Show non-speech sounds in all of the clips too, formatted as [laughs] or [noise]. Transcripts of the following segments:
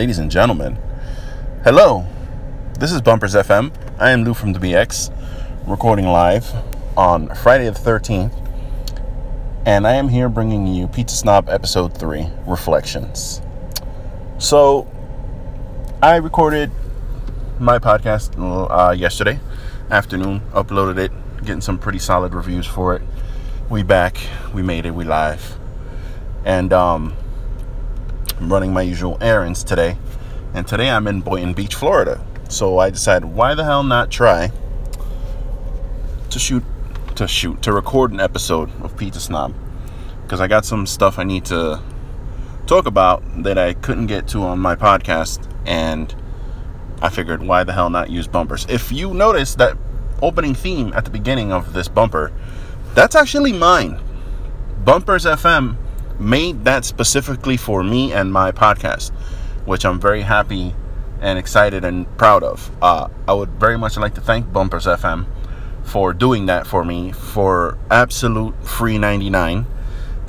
ladies and gentlemen. Hello, this is Bumpers FM. I am Lou from the BX, recording live on Friday the 13th, and I am here bringing you Pizza Snob Episode 3 Reflections. So, I recorded my podcast uh, yesterday afternoon, uploaded it, getting some pretty solid reviews for it. We back, we made it, we live. And, um, I'm running my usual errands today. And today I'm in Boynton Beach, Florida. So I decided, why the hell not try to shoot, to shoot, to record an episode of Pizza Snob? Because I got some stuff I need to talk about that I couldn't get to on my podcast. And I figured, why the hell not use bumpers? If you notice that opening theme at the beginning of this bumper, that's actually mine. Bumpers FM made that specifically for me and my podcast, which I'm very happy and excited and proud of. Uh, I would very much like to thank Bumpers FM for doing that for me for absolute free 99.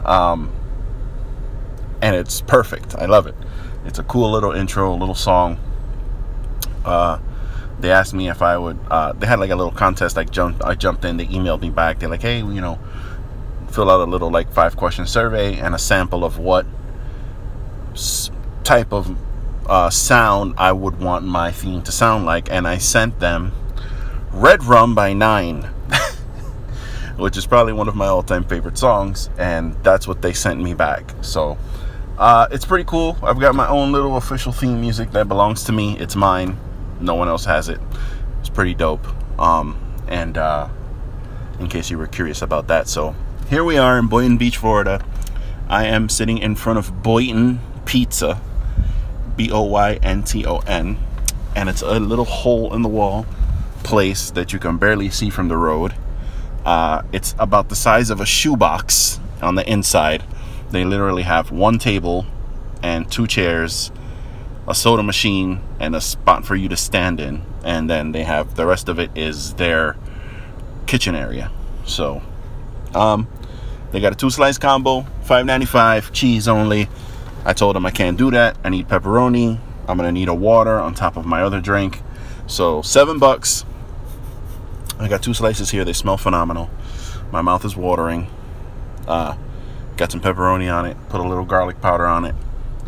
Um, and it's perfect. I love it. It's a cool little intro, little song. Uh, they asked me if I would. Uh, they had like a little contest. Like jumped, I jumped in. They emailed me back. They're like, "Hey, you know, fill out a little like five question survey and a sample of what type of uh, sound I would want my theme to sound like, and I sent them Red Rum by Nine, [laughs] which is probably one of my all time favorite songs, and that's what they sent me back. So uh, it's pretty cool. I've got my own little official theme music that belongs to me, it's mine, no one else has it. It's pretty dope. Um, and uh, in case you were curious about that, so here we are in Boynton Beach, Florida. I am sitting in front of Boynton Pizza, B O Y N T O N, and it's a little hole in the wall place that you can barely see from the road. Uh, it's about the size of a shoebox on the inside. They literally have one table and two chairs, a soda machine, and a spot for you to stand in. And then they have the rest of it is their kitchen area. So, um, they got a two slice combo, $5.95, cheese only. I told them I can't do that. I need pepperoni. I'm gonna need a water on top of my other drink. So seven bucks. I got two slices here. They smell phenomenal. My mouth is watering. Uh, got some pepperoni on it. Put a little garlic powder on it,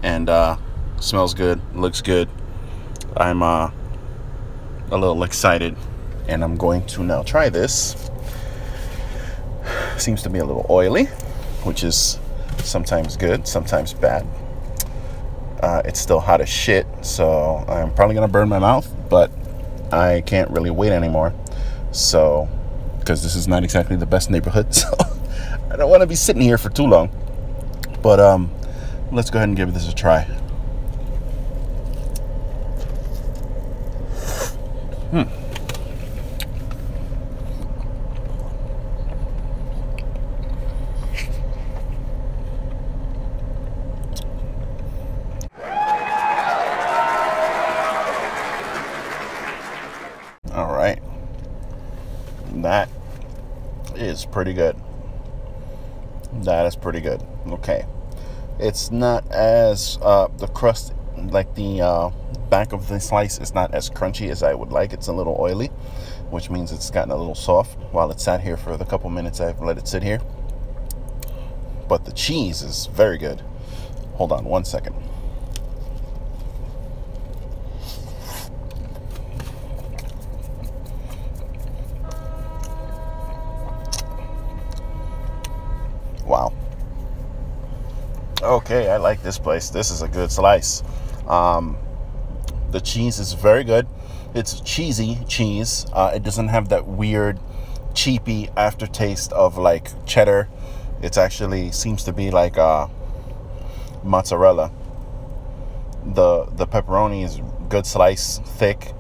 and uh, smells good. Looks good. I'm uh, a little excited, and I'm going to now try this seems to be a little oily, which is sometimes good, sometimes bad. Uh, it's still hot as shit, so I'm probably gonna burn my mouth, but I can't really wait anymore. So, because this is not exactly the best neighborhood, [laughs] so I don't want to be sitting here for too long. But um, let's go ahead and give this a try. Hmm. that is pretty good. That is pretty good. Okay. It's not as, uh, the crust, like the uh, back of the slice, is not as crunchy as I would like. It's a little oily, which means it's gotten a little soft while it sat here for the couple minutes I've let it sit here. But the cheese is very good. Hold on one second. Okay, I like this place. This is a good slice. Um, the cheese is very good. It's cheesy cheese. Uh, it doesn't have that weird, cheapy aftertaste of like cheddar. It actually seems to be like uh, mozzarella. The the pepperoni is good slice, thick,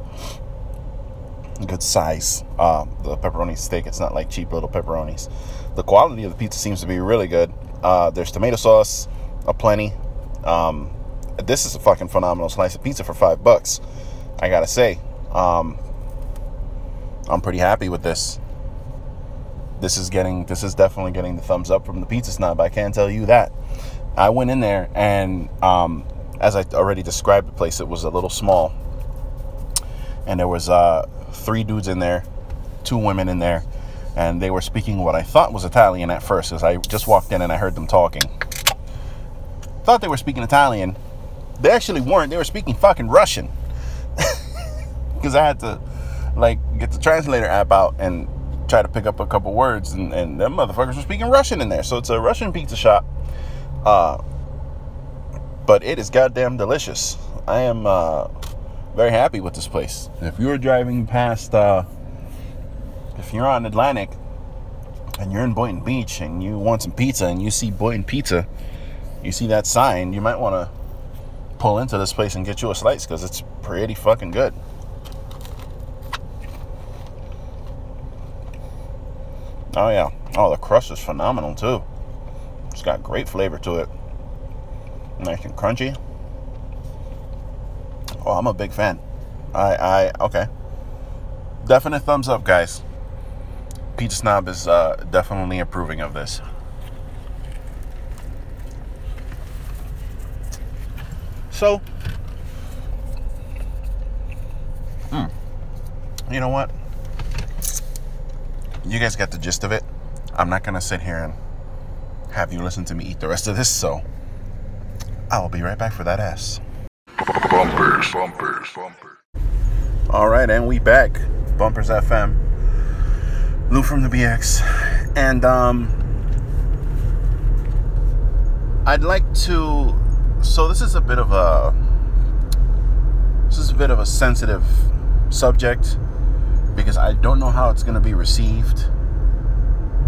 good size. Uh, the pepperoni is thick. It's not like cheap little pepperonis the quality of the pizza seems to be really good. Uh, there's tomato sauce aplenty. Um, this is a fucking phenomenal slice of pizza for five bucks. I gotta say, um, I'm pretty happy with this. This is getting, this is definitely getting the thumbs up from the pizza snob. I can tell you that. I went in there and um, as I already described the place, it was a little small, and there was uh, three dudes in there, two women in there, and they were speaking what I thought was Italian at first, as I just walked in and I heard them talking. Thought they were speaking Italian. They actually weren't. They were speaking fucking Russian. [laughs] Because I had to, like, get the translator app out and try to pick up a couple words, and, and them motherfuckers were speaking Russian in there. So it's a Russian pizza shop. Uh, but it is goddamn delicious. I am uh, very happy with this place. If you're driving past, uh, if you're on Atlantic and you're in Boynton Beach and you want some pizza and you see Boynton Pizza, you see that sign, you might want to pull into this place and get you a slice because it's pretty fucking good. Oh yeah. Oh, the crust is phenomenal too. It's got great flavor to it. Nice and crunchy. Oh, I'm a big fan. I I okay. Definite thumbs up, guys. Pizza Snob is uh, definitely approving of this. So, hmm, you know what? You guys got the gist of it. I'm not gonna sit here and have you listen to me eat the rest of this, so I'll be right back for that ass. Bumpers, bumpers, bumpers. All right, and we back. Bumpers FM. Lou from the BX, and um, I'd like to. So this is a bit of a. This is a bit of a sensitive subject because I don't know how it's going to be received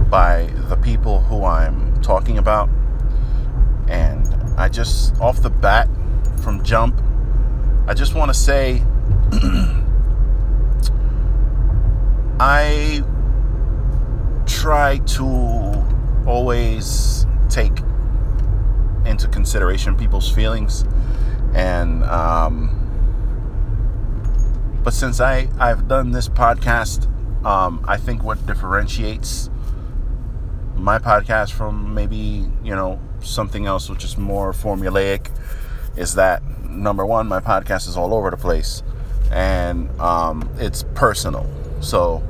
by the people who I'm talking about. And I just, off the bat, from jump, I just want to say [clears throat] I try to always take into consideration people's feelings and um, but since I I've done this podcast, um, I think what differentiates my podcast from maybe you know something else which is more formulaic is that number one, my podcast is all over the place, and um, it's personal. So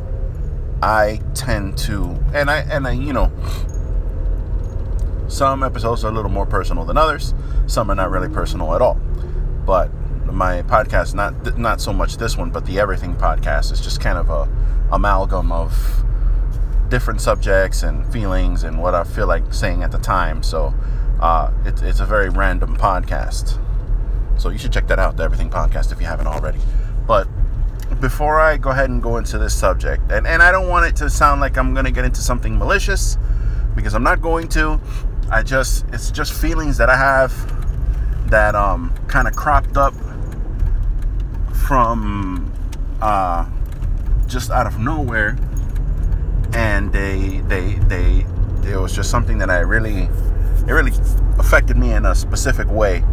I tend to, and I and I, you know, some episodes are a little more personal than others. Some are not really personal at all, but my podcast, not not so much this one, but the Everything podcast, is just kind of a amalgam of different subjects and feelings and what I feel like saying at the time. So uh, it, it's a very random podcast. So you should check that out, the Everything podcast, if you haven't already. But before I go ahead and go into this subject, and, and I don't want it to sound like I'm going to get into something malicious because I'm not going to. I just, it's just feelings that I have that um, kind of cropped up from uh, just out of nowhere, and they they they it was just something that I really it really affected me in a specific way,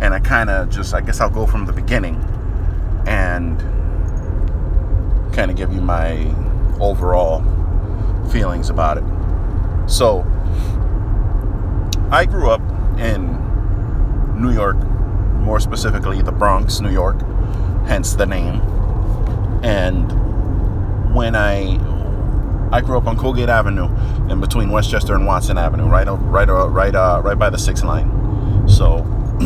and I kind of just I guess I'll go from the beginning and kind of give you my overall feelings about it. So I grew up in New York, more specifically the Bronx, New York hence the name. And when I I grew up on Colgate Avenue, in between Westchester and Watson Avenue, right right right uh, right by the six line. So, [clears throat]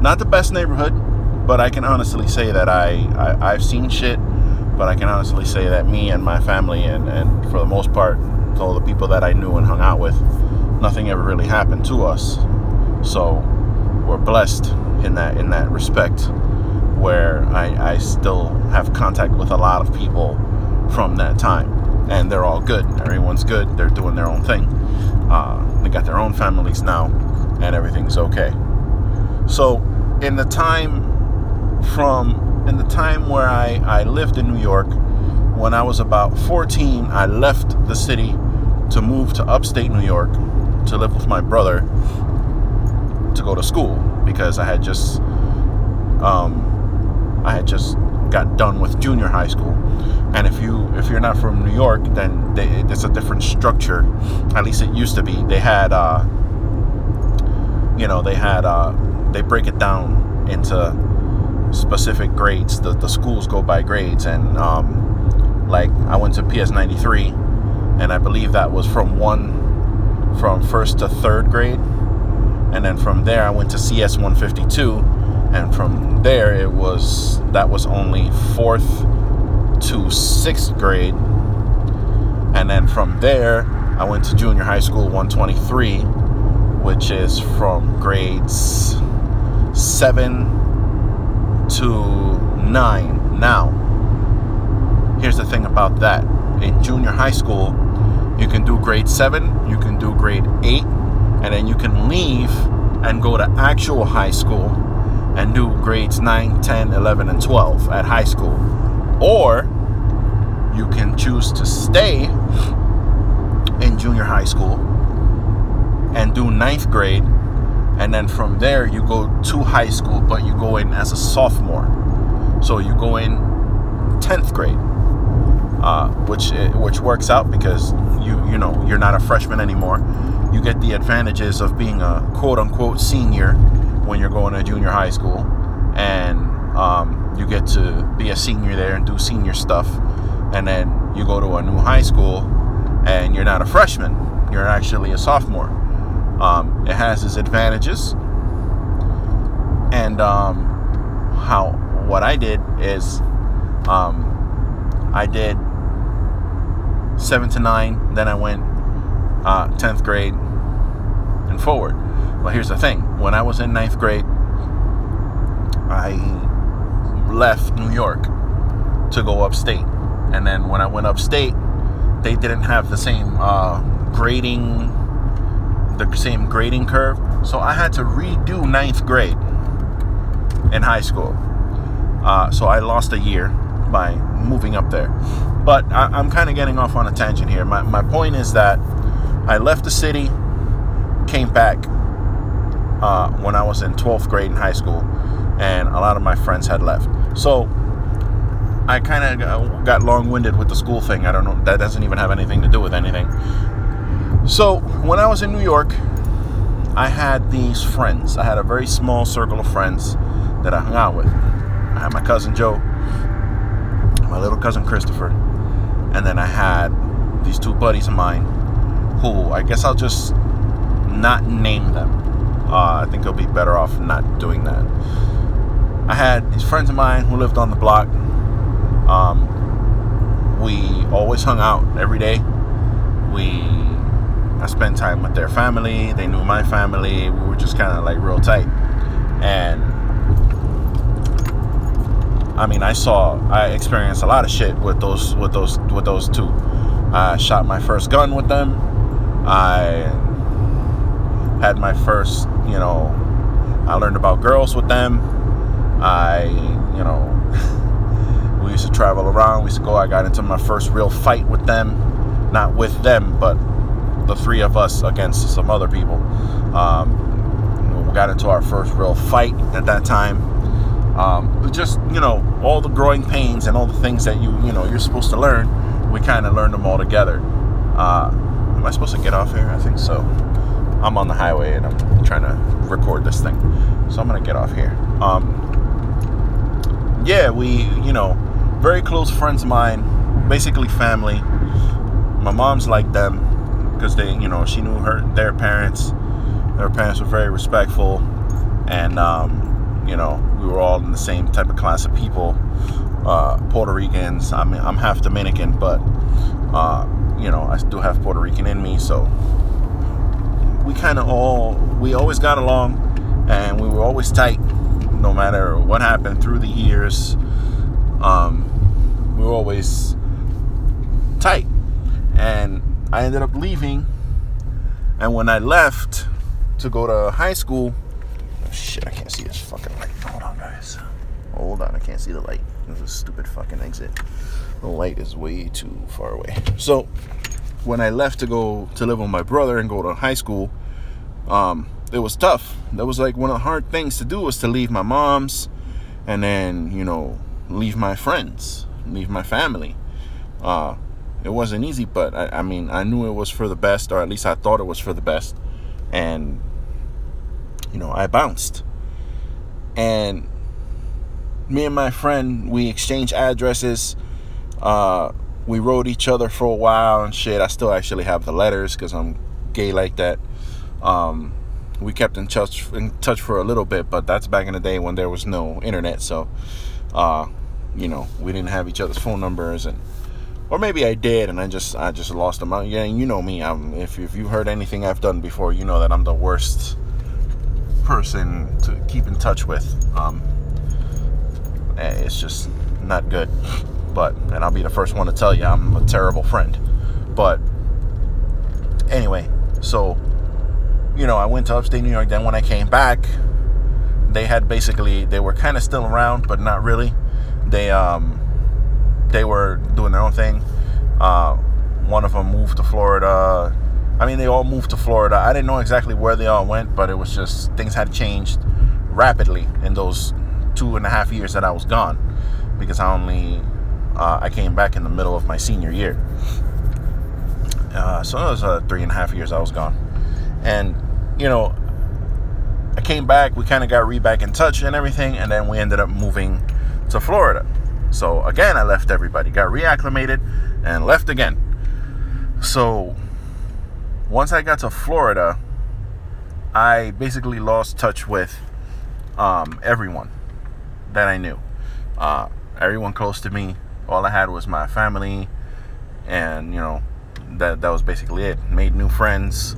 not the best neighborhood, but I can honestly say that I, I have seen shit. But I can honestly say that me and my family, and, and for the most part, all the people that I knew and hung out with, nothing ever really happened to us. So, we're blessed in that in that respect where I, I still have contact with a lot of people from that time. And they're all good. Everyone's good. They're doing their own thing. Uh, they got their own families now and everything's okay. So in the time from in the time where I, I lived in New York when I was about 14 I left the city to move to upstate New York to live with my brother to go to school because I had just um, I had just got done with junior high school. And if you if you're not from New York, then they, it's a different structure. At least it used to be. They had uh, you know, they had uh, they break it down into specific grades. The the schools go by grades, and um, like I went to PS ninety three, and I believe that was from one from first to third grade, and then from there I went to CS one fifty two, and from there it was that was only fourth to sixth grade, and then from there I went to junior high school 123, which is from grades seven to nine. Now, here's the thing about that. In junior high school, you can do grade seven, you can do grade eight, and then you can leave and go to actual high school and do grades 9, 10, 11, and 12 at high school. Or you can choose to stay in junior high school and do ninth grade and then from there you go to high school but you go in as a sophomore so you go in 10th grade uh, which eh, which works out because you you know you're not a freshman anymore. You get the advantages of being a quote unquote senior when you're going to junior high school. And um, you get to be a senior there and do senior stuff. And then you go to a new high school and you're not a freshman. You're actually a sophomore. Um, it has its advantages, and um, how what I did is um, I did seven to nine, then I went uh, tenth grade and forward. Well, here's the thing: when I was in ninth grade, I left New York to go upstate, and then when I went upstate, they didn't have the same uh, grading the same grading curve. So I had to redo ninth grade in high school. Uh, so I lost a year by moving up there. But I, am kind of getting off on a tangent here. My, my point is that I left the city, came back uh, when I was in 12th grade in high school, and a lot of my friends had left. So I kind of got long winded with the school thing. I don't know, that doesn't even have anything to do with anything. So, when I was in New York, I had these friends. I had a very small circle of friends that I hung out with. I had my cousin Joe, my little cousin Christopher, and then I had these two buddies of mine who I guess I'll just not name them. Uh, I think it'll be better off not doing that. I had these friends of mine who lived on the block. Um, we always hung out every day. We I spent time with their family. They knew my family. We were just kind of like real tight. And I mean, I saw, I experienced a lot of shit with those, with those, with those two. I shot my first gun with them. I had my first, you know, I learned about girls with them. I, you know, [laughs] we used to travel around. We used to go. I got into my first real fight with them, not with them, but the three of us against some other people. Um, we got into our first real fight at that time. Um, just you know all the growing pains and all the things that you you know you're supposed to learn. We kind of learned them all together. Uh, am I supposed to get off here? I think so. I'm on the highway and I'm trying to record this thing, so I'm gonna get off here. Um, yeah, we you know very close friends of mine, basically family. My mom's like them because they, you know, she knew her their parents. Their parents were very respectful, and um, you know, we were all in the same type of class of people. Uh, Puerto Ricans. I'm I'm half Dominican, but uh, you know, I do have Puerto Rican in me, so we kind of all we always got along, and we were always tight, no matter what happened through the years. Um, we were always tight, and I ended up leaving. And when I left to go to high school, shit, I can't see this fucking light. Hold on, guys. Hold on, I can't see the light. There's a stupid fucking exit. The light is way too far away. So, when I left to go to live with my brother and go to high school, um, it was tough. That was like one of the hard things to do was to leave my mom's and then, you know, leave my friends, leave my family. Uh, it wasn't easy, but I, I mean, I knew it was for the best, or at least I thought it was for the best. And you know, I bounced. And me and my friend, we exchanged addresses. Uh, we wrote each other for a while and shit. I still actually have the letters because I'm gay like that. Um, we kept in touch in touch for a little bit, but that's back in the day when there was no internet. So, uh, you know, we didn't have each other's phone numbers, and or maybe I did, and I just I just lost them out. Yeah, you know me. I'm if if you heard anything I've done before, you know that I'm the worst person to keep in touch with. Um, eh, it's just not good. But and I'll be the first one to tell you I'm a terrible friend. But anyway, so you know, I went to upstate New York. Then when I came back, they had basically they were kind of still around, but not really. They um they were doing their own thing. Uh, one of them moved to Florida. I mean, they all moved to Florida. I didn't know exactly where they all went, but it was just things had changed rapidly in those two and a half years that I was gone because I only uh, I came back in the middle of my senior year. Uh, so it was uh, three and a half years I was gone. And, you know, I came back, we kind of got re back in touch and everything, and then we ended up moving to Florida. So again, I left everybody, got reacclimated, and left again. So once I got to Florida, I basically lost touch with um, everyone that I knew. Uh, everyone close to me. All I had was my family, and you know, that that was basically it. Made new friends,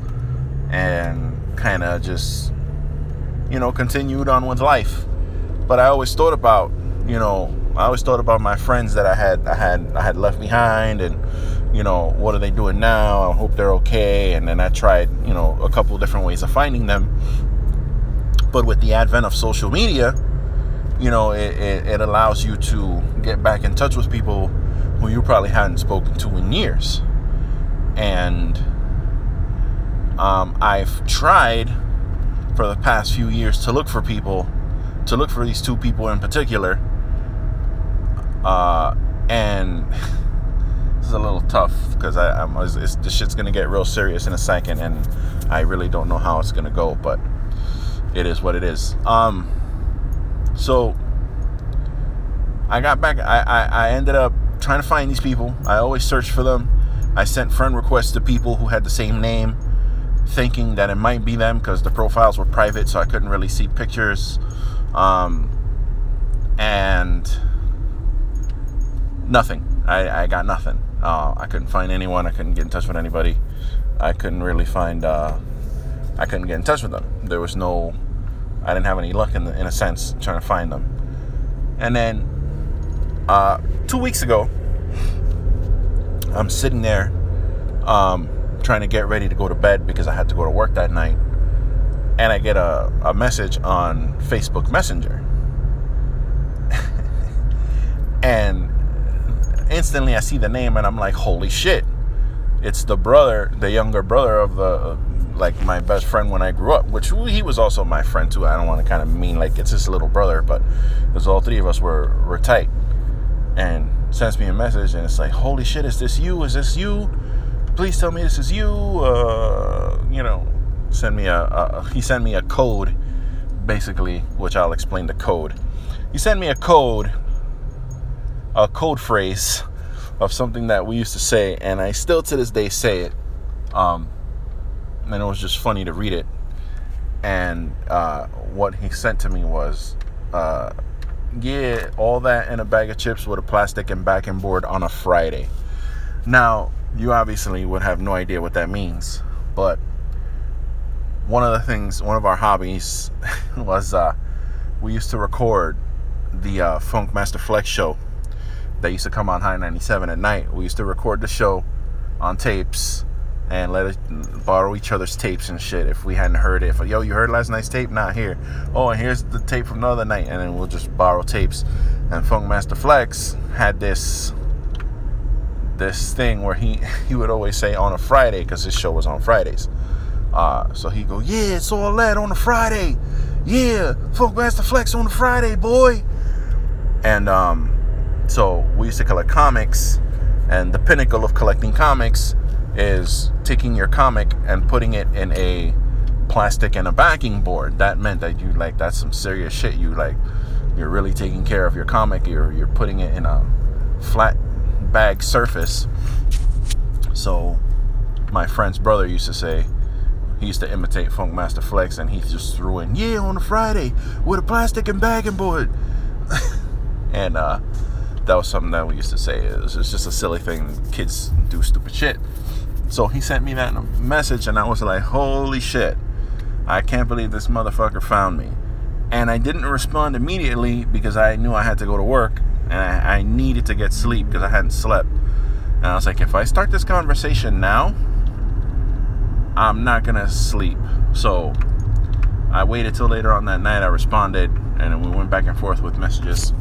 and kind of just you know continued on with life. But I always thought about you know I always thought about my friends that I had I had I had left behind and you know what are they doing now? I hope they're okay. And then I tried you know a couple different ways of finding them. But with the advent of social media you know it, it, it allows you to get back in touch with people who you probably hadn't spoken to in years. And um, I've tried for the past few years to look for people, to look for these two people in particular. Uh, and [laughs] this is a little tough because I, I'm, it's, this shit's gonna get real serious in a second, and I really don't know how it's gonna go, but it is what it is. Um, so I got back. I, I, I ended up trying to find these people. I always search for them. I sent friend requests to people who had the same name thinking that it might be them because the profiles were private, so I couldn't really see pictures. Um, and nothing. I, I got nothing. Uh, I couldn't find anyone. I couldn't get in touch with anybody. I couldn't really find. Uh, I couldn't get in touch with them. There was no. I didn't have any luck in the, in a sense trying to find them. And then uh, two weeks ago, I'm sitting there. Um, trying to get ready to go to bed because I had to go to work that night. And I get a, a message on Facebook Messenger. [laughs] and instantly I see the name and I'm like, holy shit. It's the brother, the younger brother of the, like my best friend when I grew up, which he was also my friend too. I don't want to kind of mean like it's his little brother, but because all three of us were, were tight. And sends me a message and it's like, holy shit, is this you? Is this you? please tell me this is you. Uh, you know, send me a, a, he sent me a code, basically, which I'll explain the code. He sent me a code, a code phrase of something that we used to say, and I still to this day say it. Um, and it was just funny to read it. And uh, what he sent to me was, uh, yeah, all that in a bag of chips with a plastic and backing board on a Friday. Now, you obviously would have no idea what that means. But one of the things, one of our hobbies [laughs] was uh, we used to record the uh, Funk Master Flex show that used to come on Hot 97 at night. We used to record the show on tapes and let it borrow each other's tapes and shit if we hadn't heard it. If, yo, you heard last night's tape? Not here. Oh, and here's the tape from the other night. And then we'll just borrow tapes. And Funk Master Flex had this this thing where he [laughs] he would always say on a Friday because his show was on Fridays. Uh, so he go, yeah, it's all that on a Friday. Yeah, Funk Master Flex on a Friday, boy. And um, so we used to collect comics, and the pinnacle of collecting comics is taking your comic and putting it in a plastic and a backing board. That meant that you like that's some serious shit. You like you're really taking care of your comic. You're you're putting it in a flat bag surface. So my friend's brother used to say he used to imitate Funk Master Flex and he just threw in, yeah, on a Friday with a plastic and backing board. [laughs] and uh, that was something that we used to say. It was, it just a silly thing. Kids do stupid shit. So he sent me that message, and I was like, holy shit. I can't believe this motherfucker found me. And I didn't respond immediately because I knew I had to go to work and I, I needed to get sleep because I hadn't slept. And I was like, if I start this conversation now, I'm not gonna sleep. So I waited till later on that night. I responded, and we went back and forth with messages.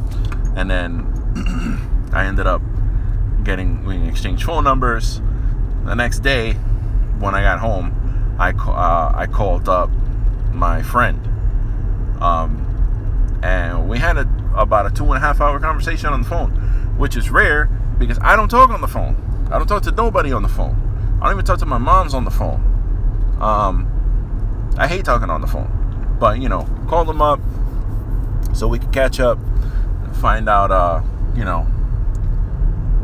And then [clears throat] I ended up getting we exchanged phone numbers. The next day, when I got home, I uh, I called up my friend, um, and we had a, about a two and a half hour conversation on the phone, which is rare because I don't talk on the phone. I don't talk to nobody on the phone. I don't even talk to my mom's on the phone. Um, I hate talking on the phone, but you know, call them up so we can catch up, find out, uh, you know,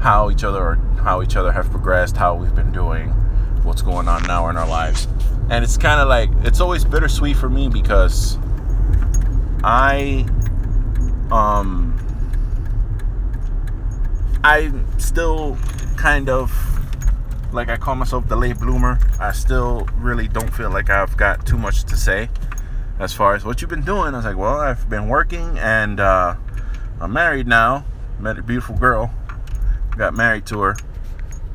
how each other or how each other have progressed, how we've been doing, what's going on now in our lives, and it's kind of like it's always bittersweet for me because I, um, I still kind of like I call myself the late bloomer. I still really don't feel like I've got too much to say as far as what you've been doing. I was like, well, I've been working and uh, I'm married now. Met a beautiful girl. Got married to her,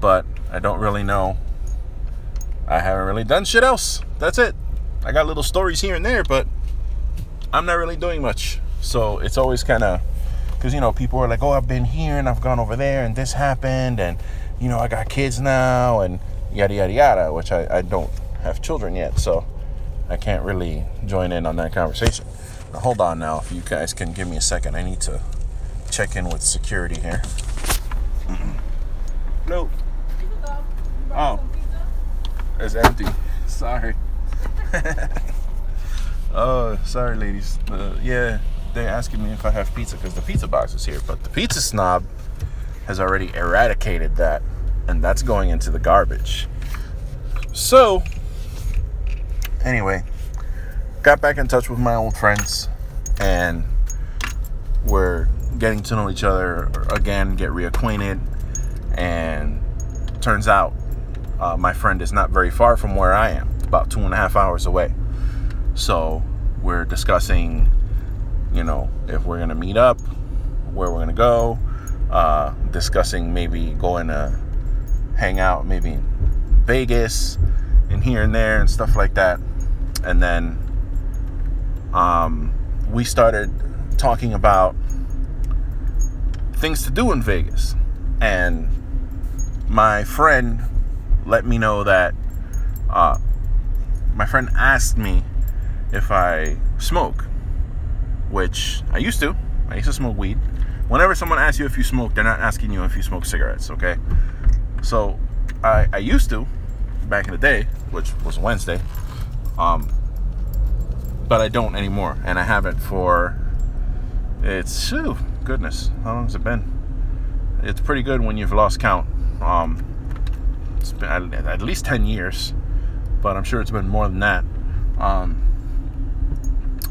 but I don't really know. I haven't really done shit else. That's it. I got little stories here and there, but I'm not really doing much. So it's always kind of because you know people are like, oh, I've been here and I've gone over there and this happened and you know, I got kids now and yada, yada, yada, which I, I don't have children yet. So I can't really join in on that conversation. Now, hold on now. If you guys can give me a second, I need to check in with security here. [clears throat] No. Oh. It's empty. [laughs] Sorry. [laughs] oh, sorry, ladies. Uh, yeah, they're asking me if I have pizza because the pizza box is here, but the pizza snob has already eradicated that, and that's going into the garbage. So, anyway, got back in touch with my old friends, and we're getting to know each other again, get reacquainted, and turns out uh, my friend is not very far from where I am, about two and a half hours away. So we're discussing, you know, if we're gonna meet up, where we're gonna go, uh, discussing maybe going to hang out, maybe in Vegas and here and there and stuff like that. And then um, we started talking about things to do in Vegas. And my friend let me know that uh, my friend asked me if I smoke, which I used to. I used to smoke weed whenever someone asks you if you smoke, they're not asking you if you smoke cigarettes, okay? So I, I used to back in the day, which was Wednesday, um, but I don't anymore, and I haven't for it's whew, goodness, how long has it been? It's pretty good when you've lost count. Um, it's been at, least ten years, but I'm sure it's been more than that. Um,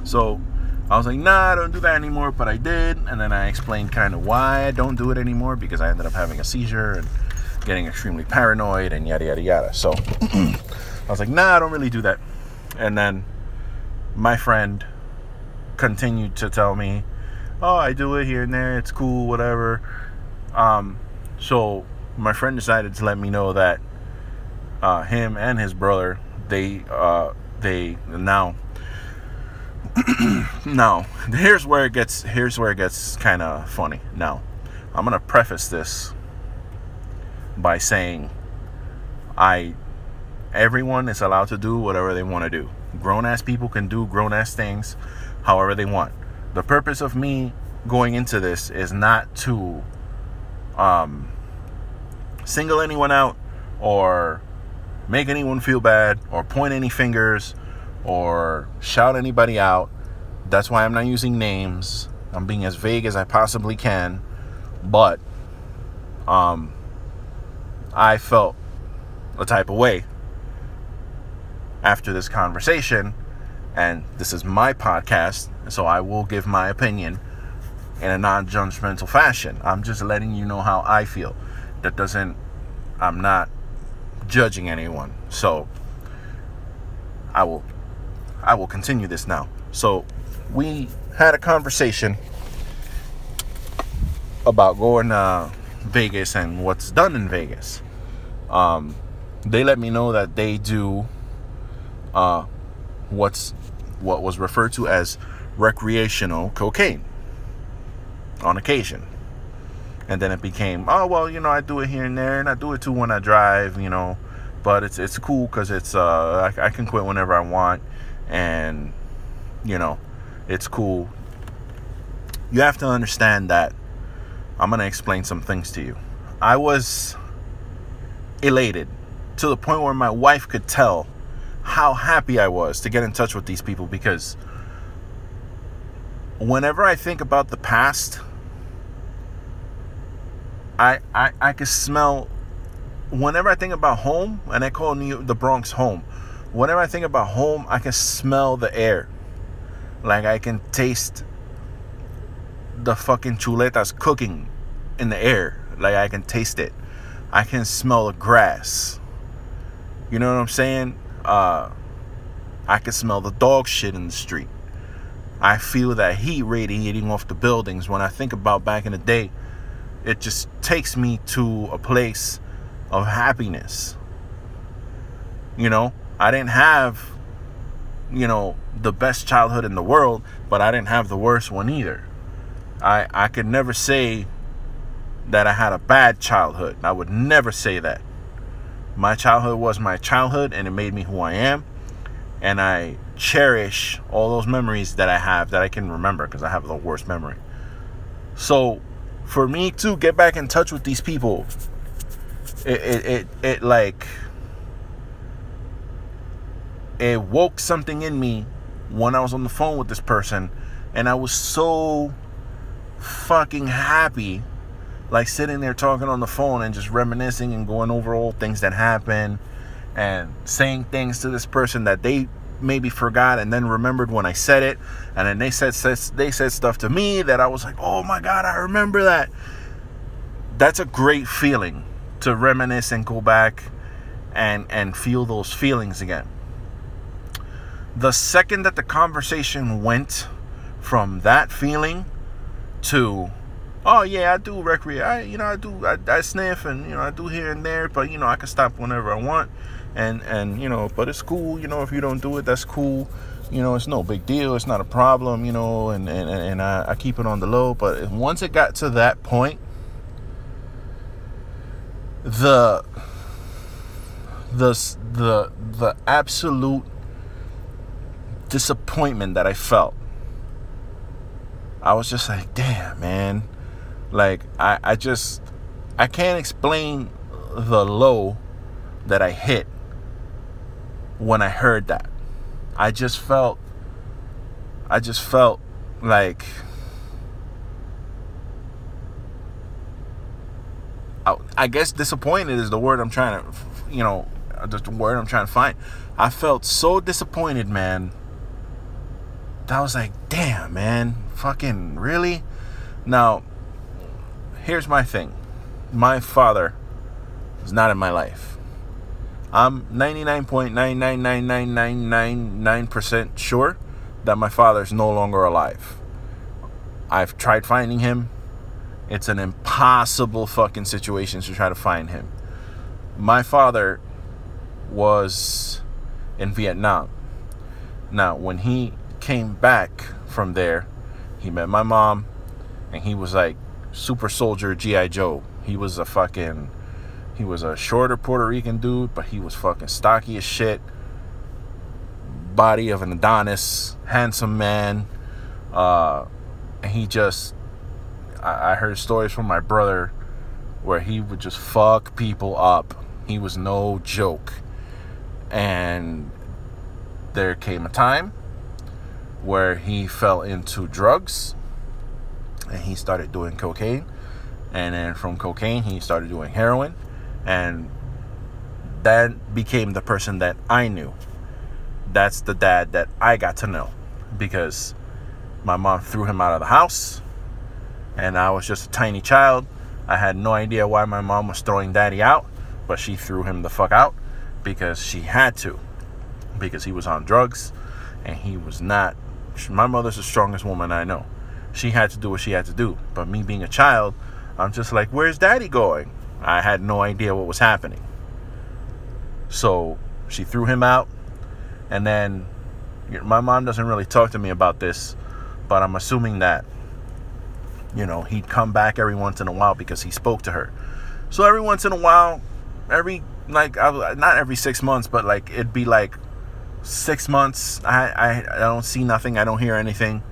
so I was like, nah, I don't do that anymore, but I did. And then I explained kind of why I don't do it anymore because I ended up having a seizure and getting extremely paranoid and yada, yada, yada. So [clears throat] I was like, nah, I don't really do that. And then my friend continued to tell me, oh, I do it here and there. It's cool, whatever. Um, so my friend decided to let me know that uh, him and his brother, they, uh, they now [clears throat] now, here's where it gets here's where it gets kind of funny. Now, I'm to preface this by saying I everyone is allowed to do whatever they want to do. Grown ass people can do grown ass things however they want. The purpose of me going into this is not to um, single anyone out or make anyone feel bad or point any fingers or shout anybody out. That's why I'm not using names. I'm being as vague as I possibly can. But um I felt a type of way after this conversation and this is my podcast, so I will give my opinion in a non-judgmental fashion. I'm just letting you know how I feel. That doesn't I'm not judging anyone. So I will I will continue this now. So we had a conversation about going to Vegas and what's done in Vegas. Um, they let me know that they do uh, what's what was referred to as recreational cocaine on occasion. And then it became, oh well, you know, I do it here and there, and I do it too when I drive, you know. But it's it's cool because it's uh I, I can quit whenever I want, and you know, it's cool. You have to understand that I'm gonna explain some things to you. I was elated to the point where my wife could tell how happy I was to get in touch with these people because whenever I think about the past, I I I can smell whenever I think about home and I call New the Bronx home. Whenever I think about home, I can smell the air. Like I can taste the fucking chuletas cooking in the air. Like I can taste it. I can smell the grass. You know what I'm saying? Uh, I can smell the dog shit in the street. I feel that heat radiating off the buildings. When I think about back in the day, it just takes me to a place of happiness. You know, I didn't have, you know, the best childhood in the world, but I didn't have the worst one either. I I could never say that I had a bad childhood. I would never say that. My childhood was my childhood and it made me who I am. And I cherish all those memories that I have that I can remember because I have the worst memory. So, for me to get back in touch with these people, it, it, it, it like, it woke something in me when I was on the phone with this person. And I was so fucking happy like sitting there talking on the phone and just reminiscing and going over all things that happened and saying things to this person that they maybe forgot and then remembered when I said it and then they said, said they said stuff to me that I was like, "Oh my god, I remember that." That's a great feeling to reminisce and go back and and feel those feelings again. The second that the conversation went from that feeling to oh yeah, I do recreate. I you know I do I, I sniff and you know I do here and there, but you know I can stop whenever I want, and and you know but it's cool. You know if you don't do it, that's cool. You know it's no big deal. It's not a problem. You know and and and I, I keep it on the low. But once it got to that point, the the the the absolute disappointment that I felt. I was just like, damn, man like I, I just I can't explain the low that I hit when I heard that. I just felt I just felt like I, I guess disappointed is the word I'm trying to you know the word I'm trying to find. I felt so disappointed, man. That was like, damn, man, fucking really? Now, here's my thing my father is not in my life. I'm 99.9999999% sure that my father is no longer alive. I've tried finding him. It's an impossible fucking situation to try to find him. My father was in Vietnam. Now, when he came back from there, he met my mom and he was like, super soldier G.I. Joe. He was a fucking he was a shorter Puerto Rican dude, but he was fucking stocky as shit. Body of an Adonis, handsome man. Uh and he just I, I heard stories from my brother where he would just fuck people up. He was no joke. And there came a time where he fell into drugs and he started doing cocaine. And then from cocaine, he started doing heroin. And that became the person that I knew. That's the dad that I got to know because my mom threw him out of the house and I was just a tiny child. I had no idea why my mom was throwing daddy out, but she threw him the fuck out because she had to because he was on drugs and he was not my mother's the strongest woman I know. She had to do what she had to do. But me being a child, I'm just like, where's daddy going? I had no idea what was happening. So she threw him out. And then my mom doesn't really talk to me about this, but I'm assuming that, you know, he'd come back every once in a while because he spoke to her. So every once in a while, every, like, not every six months, but like, it'd be like six months. I, I, I don't see nothing. I don't hear anything.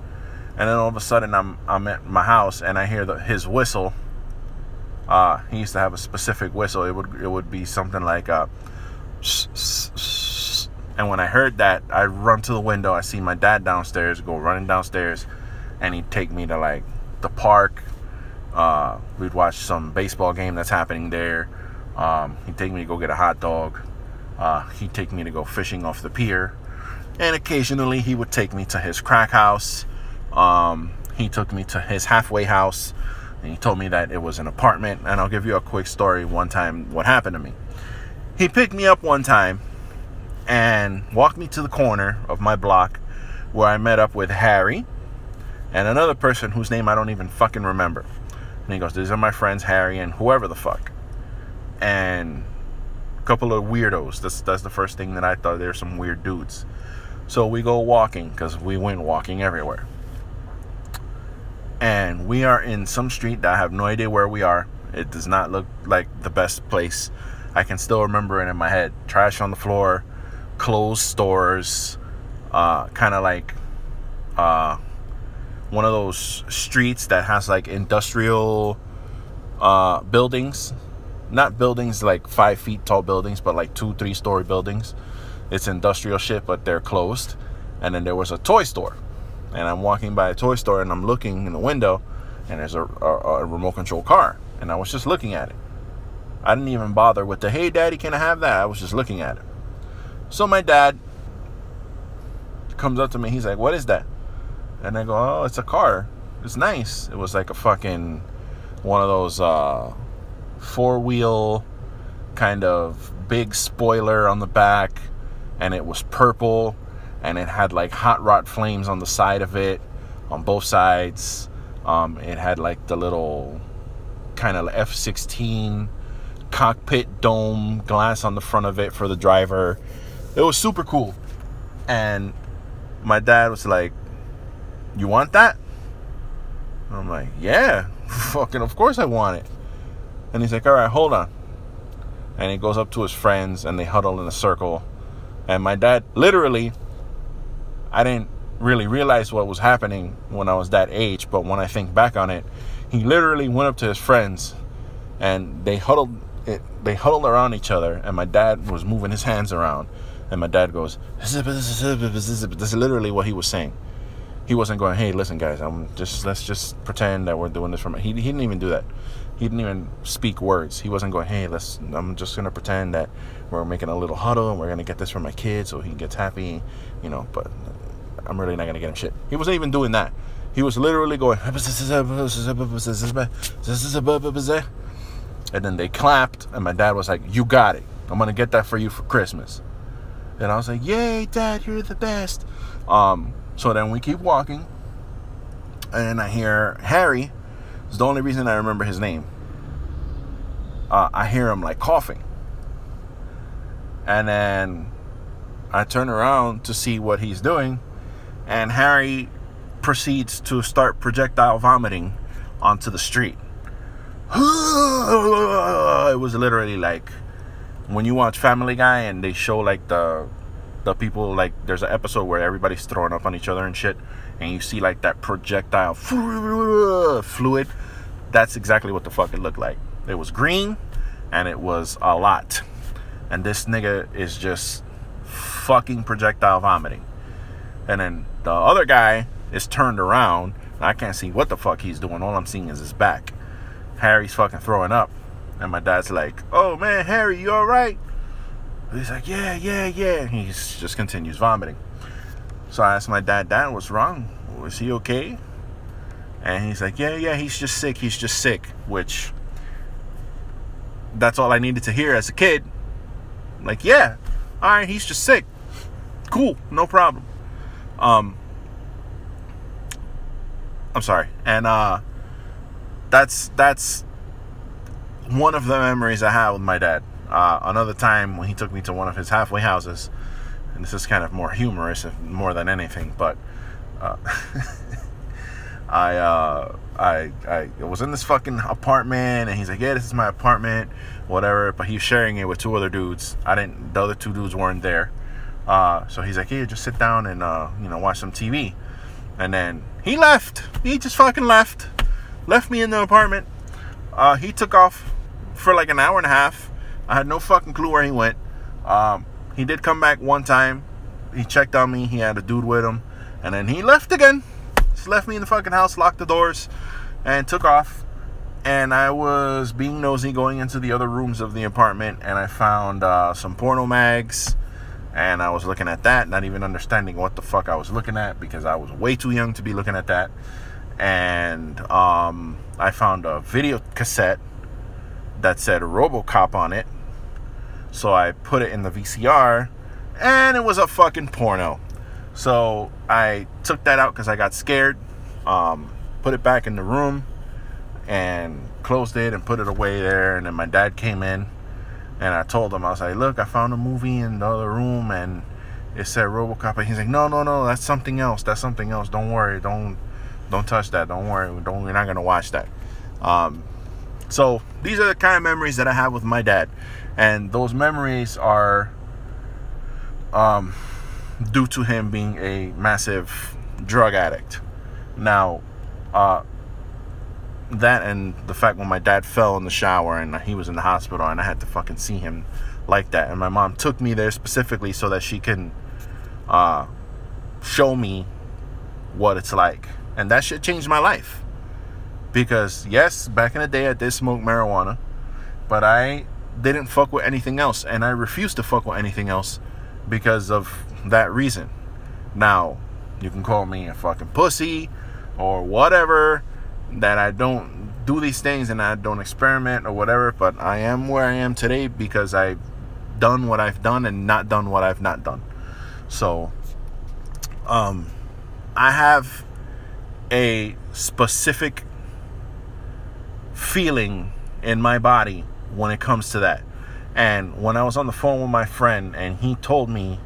And then all of a sudden, I'm I'm at my house and I hear the, his whistle. Uh, he used to have a specific whistle. It would it would be something like uh, and when I heard that, I run to the window. I see my dad downstairs, go running downstairs, and he'd take me to like the park. Uh, we'd watch some baseball game that's happening there. Um, he'd take me to go get a hot dog. Uh, he'd take me to go fishing off the pier. And occasionally he would take me to his crack house. Um, he took me to his halfway house and he told me that it was an apartment. And I'll give you a quick story one time what happened to me. He picked me up one time and walked me to the corner of my block where I met up with Harry and another person whose name I don't even fucking remember. And he goes, These are my friends, Harry and whoever the fuck. And a couple of weirdos. That's that's the first thing that I thought. There's some weird dudes. So we go walking because we went walking everywhere. And we are in some street that I have no idea where we are. It does not look like the best place. I can still remember it in my head. Trash on the floor, closed stores, uh, kind of like uh, one of those streets that has like industrial uh, buildings not buildings like five feet tall buildings, but like two, three story buildings. It's industrial shit, but they're closed. And then there was a toy store. And I'm walking by a toy store and I'm looking in the window and there's a, a, a remote control car. And I was just looking at it. I didn't even bother with the, hey, daddy, can I have that? I was just looking at it. So my dad comes up to me. He's like, what is that? And I go, oh, it's a car. It's nice. It was like a fucking one of those uh, four wheel kind of big spoiler on the back and it was purple and it had like hot rod flames on the side of it on both sides. Um, it had like the little kind of f-16 cockpit dome glass on the front of it for the driver. It was super cool. And my dad was like you want that? I'm like yeah [laughs] fucking of course i want it. And he's like, all right, hold on. And he goes up to his friends and they huddle in a circle. And my dad, literally, I didn't really realize what was happening when I was that age. But when I think back on it, he literally went up to his friends and they huddled it, they huddled around each other. And my dad was moving his hands around. And my dad goes, this is literally what he was saying. He wasn't going, hey, listen, guys, I'm just let's just pretend that we're doing this for my. He, he didn't even do that he didn't even speak words. He wasn't going, hey, let's, I'm just to pretend that we're making a little huddle and we're to get this for my kid so he gets happy, you know, but I'm really not to get him shit. He wasn't even doing that. He was literally going, and then they clapped, and my dad was like, you got it. I'm to get that for you for Christmas. And I was like, yay, dad, you're the best. Um, so then we keep walking, and I hear Harry it's the only reason I remember his name. Uh, I hear him like coughing. And then I turn around to see what he's doing, and Harry proceeds to start projectile vomiting onto the street. [sighs] it was literally like when you watch Family Guy and they show like the the people like there's an episode where everybody's throwing up on each other and shit and you see like that projectile [laughs] fluid that's exactly what the fuck it looked like it was green and it was a lot and this nigga is just fucking projectile vomiting. And then the other guy is turned around. I can't see what the fuck he's doing. All I'm seeing is his back. Harry's fucking throwing up. And my dad's like, oh man, Harry, you alright? He's like, yeah, yeah, yeah. And he just continues vomiting. So I asked my dad, Dad, what's wrong? Was he okay? And he's like, yeah, yeah, he's just sick. He's just sick. Which, that's all I needed to hear as a kid. Like, yeah, all right, he's just sick. Cool, no problem. Um, I'm sorry, and uh, that's that's one of the memories I have with my dad. Uh, another time when he took me to one of his halfway houses, and this is kind of more humorous, if more than anything, but uh, [laughs] I, uh, I I was in this fucking apartment, and he's like, "Yeah, this is my apartment, whatever." But he's sharing it with two other dudes. I didn't. The other two dudes weren't there. Uh, so he's like, "Here, just sit down and uh, you know watch some TV." And then he left. He just fucking left. Left me in the apartment. Uh, he took off for like an hour and a half. I had no fucking clue where he went. Um, he did come back one time. He checked on me. He had a dude with him, and then he left again. Just left me in the fucking house, locked the doors, and took off. And I was being nosy, going into the other rooms of the apartment, and I found uh, some porno mags. And I was looking at that, not even understanding what the fuck I was looking at because I was way too young to be looking at that. And um, I found a video cassette that said Robocop on it. So I put it in the VCR and it was a fucking porno. So I took that out because I got scared, um, put it back in the room and closed it and put it away there. And then my dad came in and I told him, I was like, look, I found a movie in the other room and it said Robocop. And he's like, no, no, no, that's something else. That's something else. Don't worry. Don't don't touch that. Don't worry. Don't we're not gonna watch that. Um, so these are the kind of memories that I have with my dad, and those memories are um, due to him being a massive drug addict. Now, uh, that and the fact when my dad fell in the shower and he was in the hospital and I had to fucking see him like that, and my mom took me there specifically so that she can uh, show me what it's like, and that shit changed my life. Because yes, back in the day I did smoke marijuana, but I didn't fuck with anything else. And I refused to fuck with anything else because of that reason. Now, you can call me a fucking pussy or whatever that I don't do these things and I don't experiment or whatever, but I am where I am today because I've done what I've done and not done what I've not done. So um I have a specific feeling in my body when it comes to that. And when I was on the phone with my friend and he told me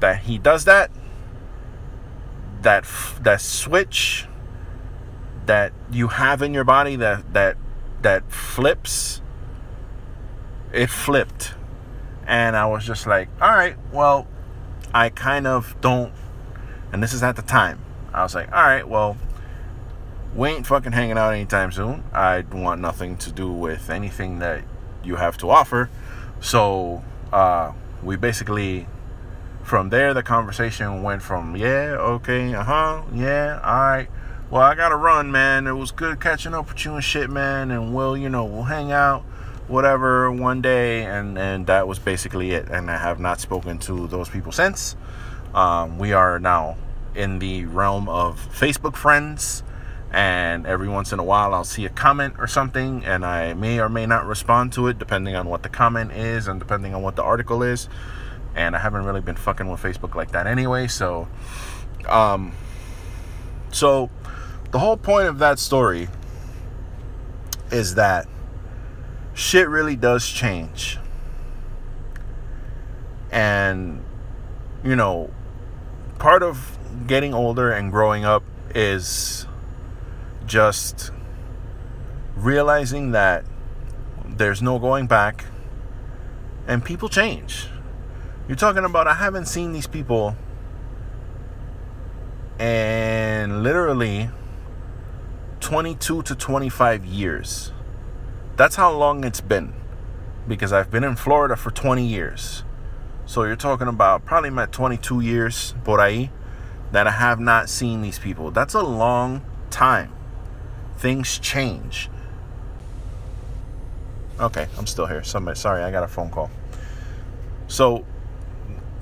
that he does that, that that switch that you have in your body that that that flips it flipped and I was just like, all right, well, I kind of don't and this is at the time. I was like, all right, well, we ain't fucking hanging out anytime soon. I want nothing to do with anything that you have to offer. So uh, we basically, from there, the conversation went from yeah, okay, uh huh, yeah, all right. Well, I gotta run, man. It was good catching up with you and shit, man. And we'll, you know, we'll hang out, whatever, one day. And and that was basically it. And I have not spoken to those people since. Um, we are now in the realm of Facebook friends and every once in a while I'll see a comment or something and I may or may not respond to it depending on what the comment is and depending on what the article is and I haven't really been fucking with Facebook like that anyway so um so the whole point of that story is that shit really does change and you know part of getting older and growing up is just realizing that there's no going back and people change. You're talking about, I haven't seen these people and literally 22 to 25 years. That's how long it's been because I've been in Florida for 20 years. So you're talking about probably my 22 years por ahí that I have not seen these people. That's a long time. Things change. Okay, I'm still here. Somebody, sorry, I got a phone call. So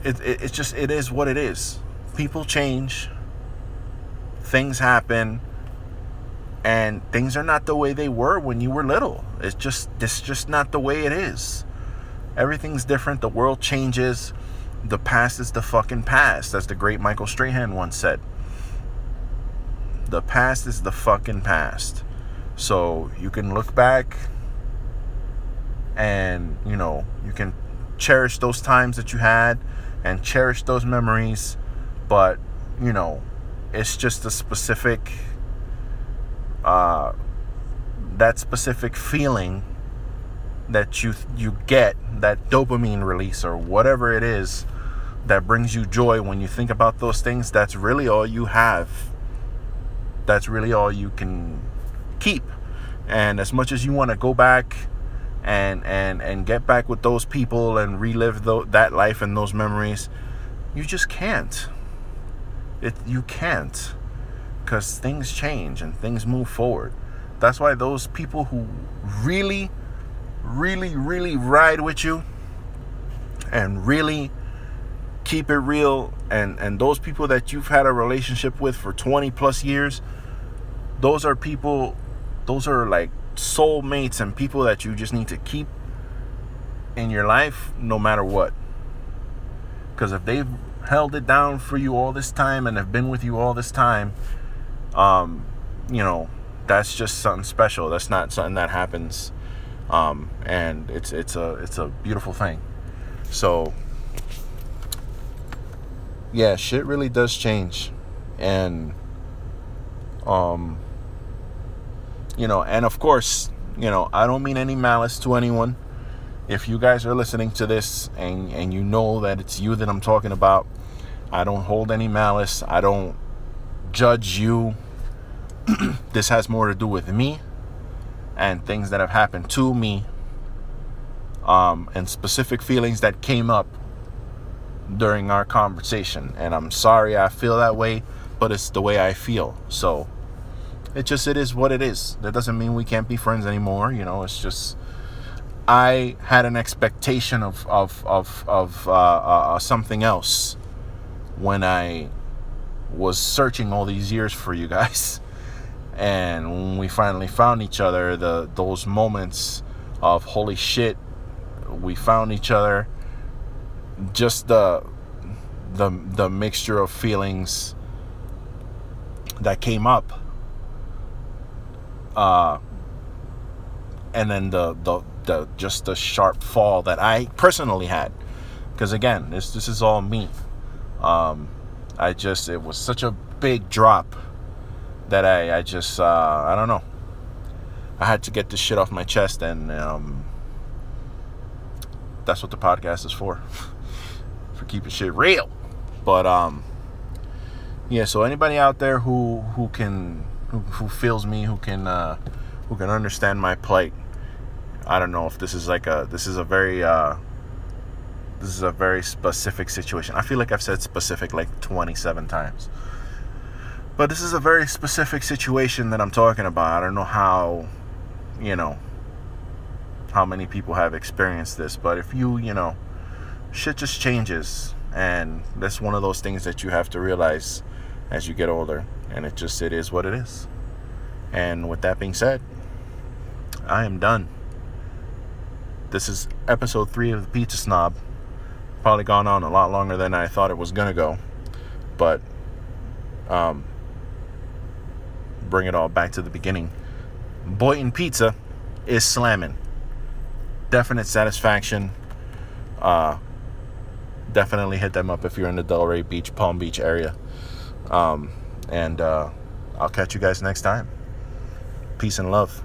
it, it it's just it is what it is. People change. Things happen and things are not the way they were when you were little. It's just it's just not the way it is. Everything's different. The world changes. The past is the fucking past, as the great Michael Strahan once said. The past is the fucking past. So you can look back and, you know, you can cherish those times that you had and cherish those memories, but, you know, it's just a specific uh, that specific feeling that you you get that dopamine release or whatever it is that brings you joy when you think about those things that's really all you have. That's really all you can keep. And as much as you want to go back and and and get back with those people and relive the, that life and those memories you just can't. It you can't because things change and things move forward. That's why those people who really, really, really ride with you and really keep it real and and those people that you've had a relationship with for 20 plus years those are people those are like soulmates and people that you just need to keep in your life no matter what because if they've held it down for you all this time and have been with you all this time um, you know, that's just something special. That's not something that happens, um, and it's it's a it's a beautiful thing. So, yeah, shit really does change, and um, you know, and of course, you know, I don't mean any malice to anyone. If you guys are listening to this and and you know that it's you that I'm talking about, I don't hold any malice. I don't judge you. [clears throat] this has more to do with me and things that have happened to me um, and specific feelings that came up during our conversation. And I'm sorry I feel that way, but it's the way I feel. So it just it is what it is. That doesn't mean we can't be friends anymore. You know, it's just I had an expectation of of of of uh, uh, something else when I was searching all these years for you guys. [laughs] And when we finally found each other, the those moments of holy shit, we found each other. Just the the the mixture of feelings that came up. Uh and then the the the just the sharp fall that I personally had. Because again, this this is all me. Um I just it was such a big drop that I I just uh, I don't know. I had to get this shit off my chest, and um, that's what the podcast is for, [laughs] for keeping shit real. But um, yeah. So anybody out there who who can who, who feels me, who can uh, who can understand my plight. I don't know if this is like a this is a very uh, this is a very specific situation. I feel like I've said specific like 27 times. But this is a very specific situation that I'm talking about. I don't know how, you know, how many people have experienced this, but if you, you know, shit just changes. And that's one of those things that you have to realize as you get older. And it just, it is what it is. And with that being said, I am done. This is episode three of the Pizza Snob. Probably gone on a lot longer than I thought it was going to go. But, um, bring it all back to the beginning. Boynton Pizza is slamming. Definite satisfaction. Uh, definitely hit them up if you're in the Delray Beach, Palm Beach area. Um, and uh, I'll catch you guys next time. Peace and love.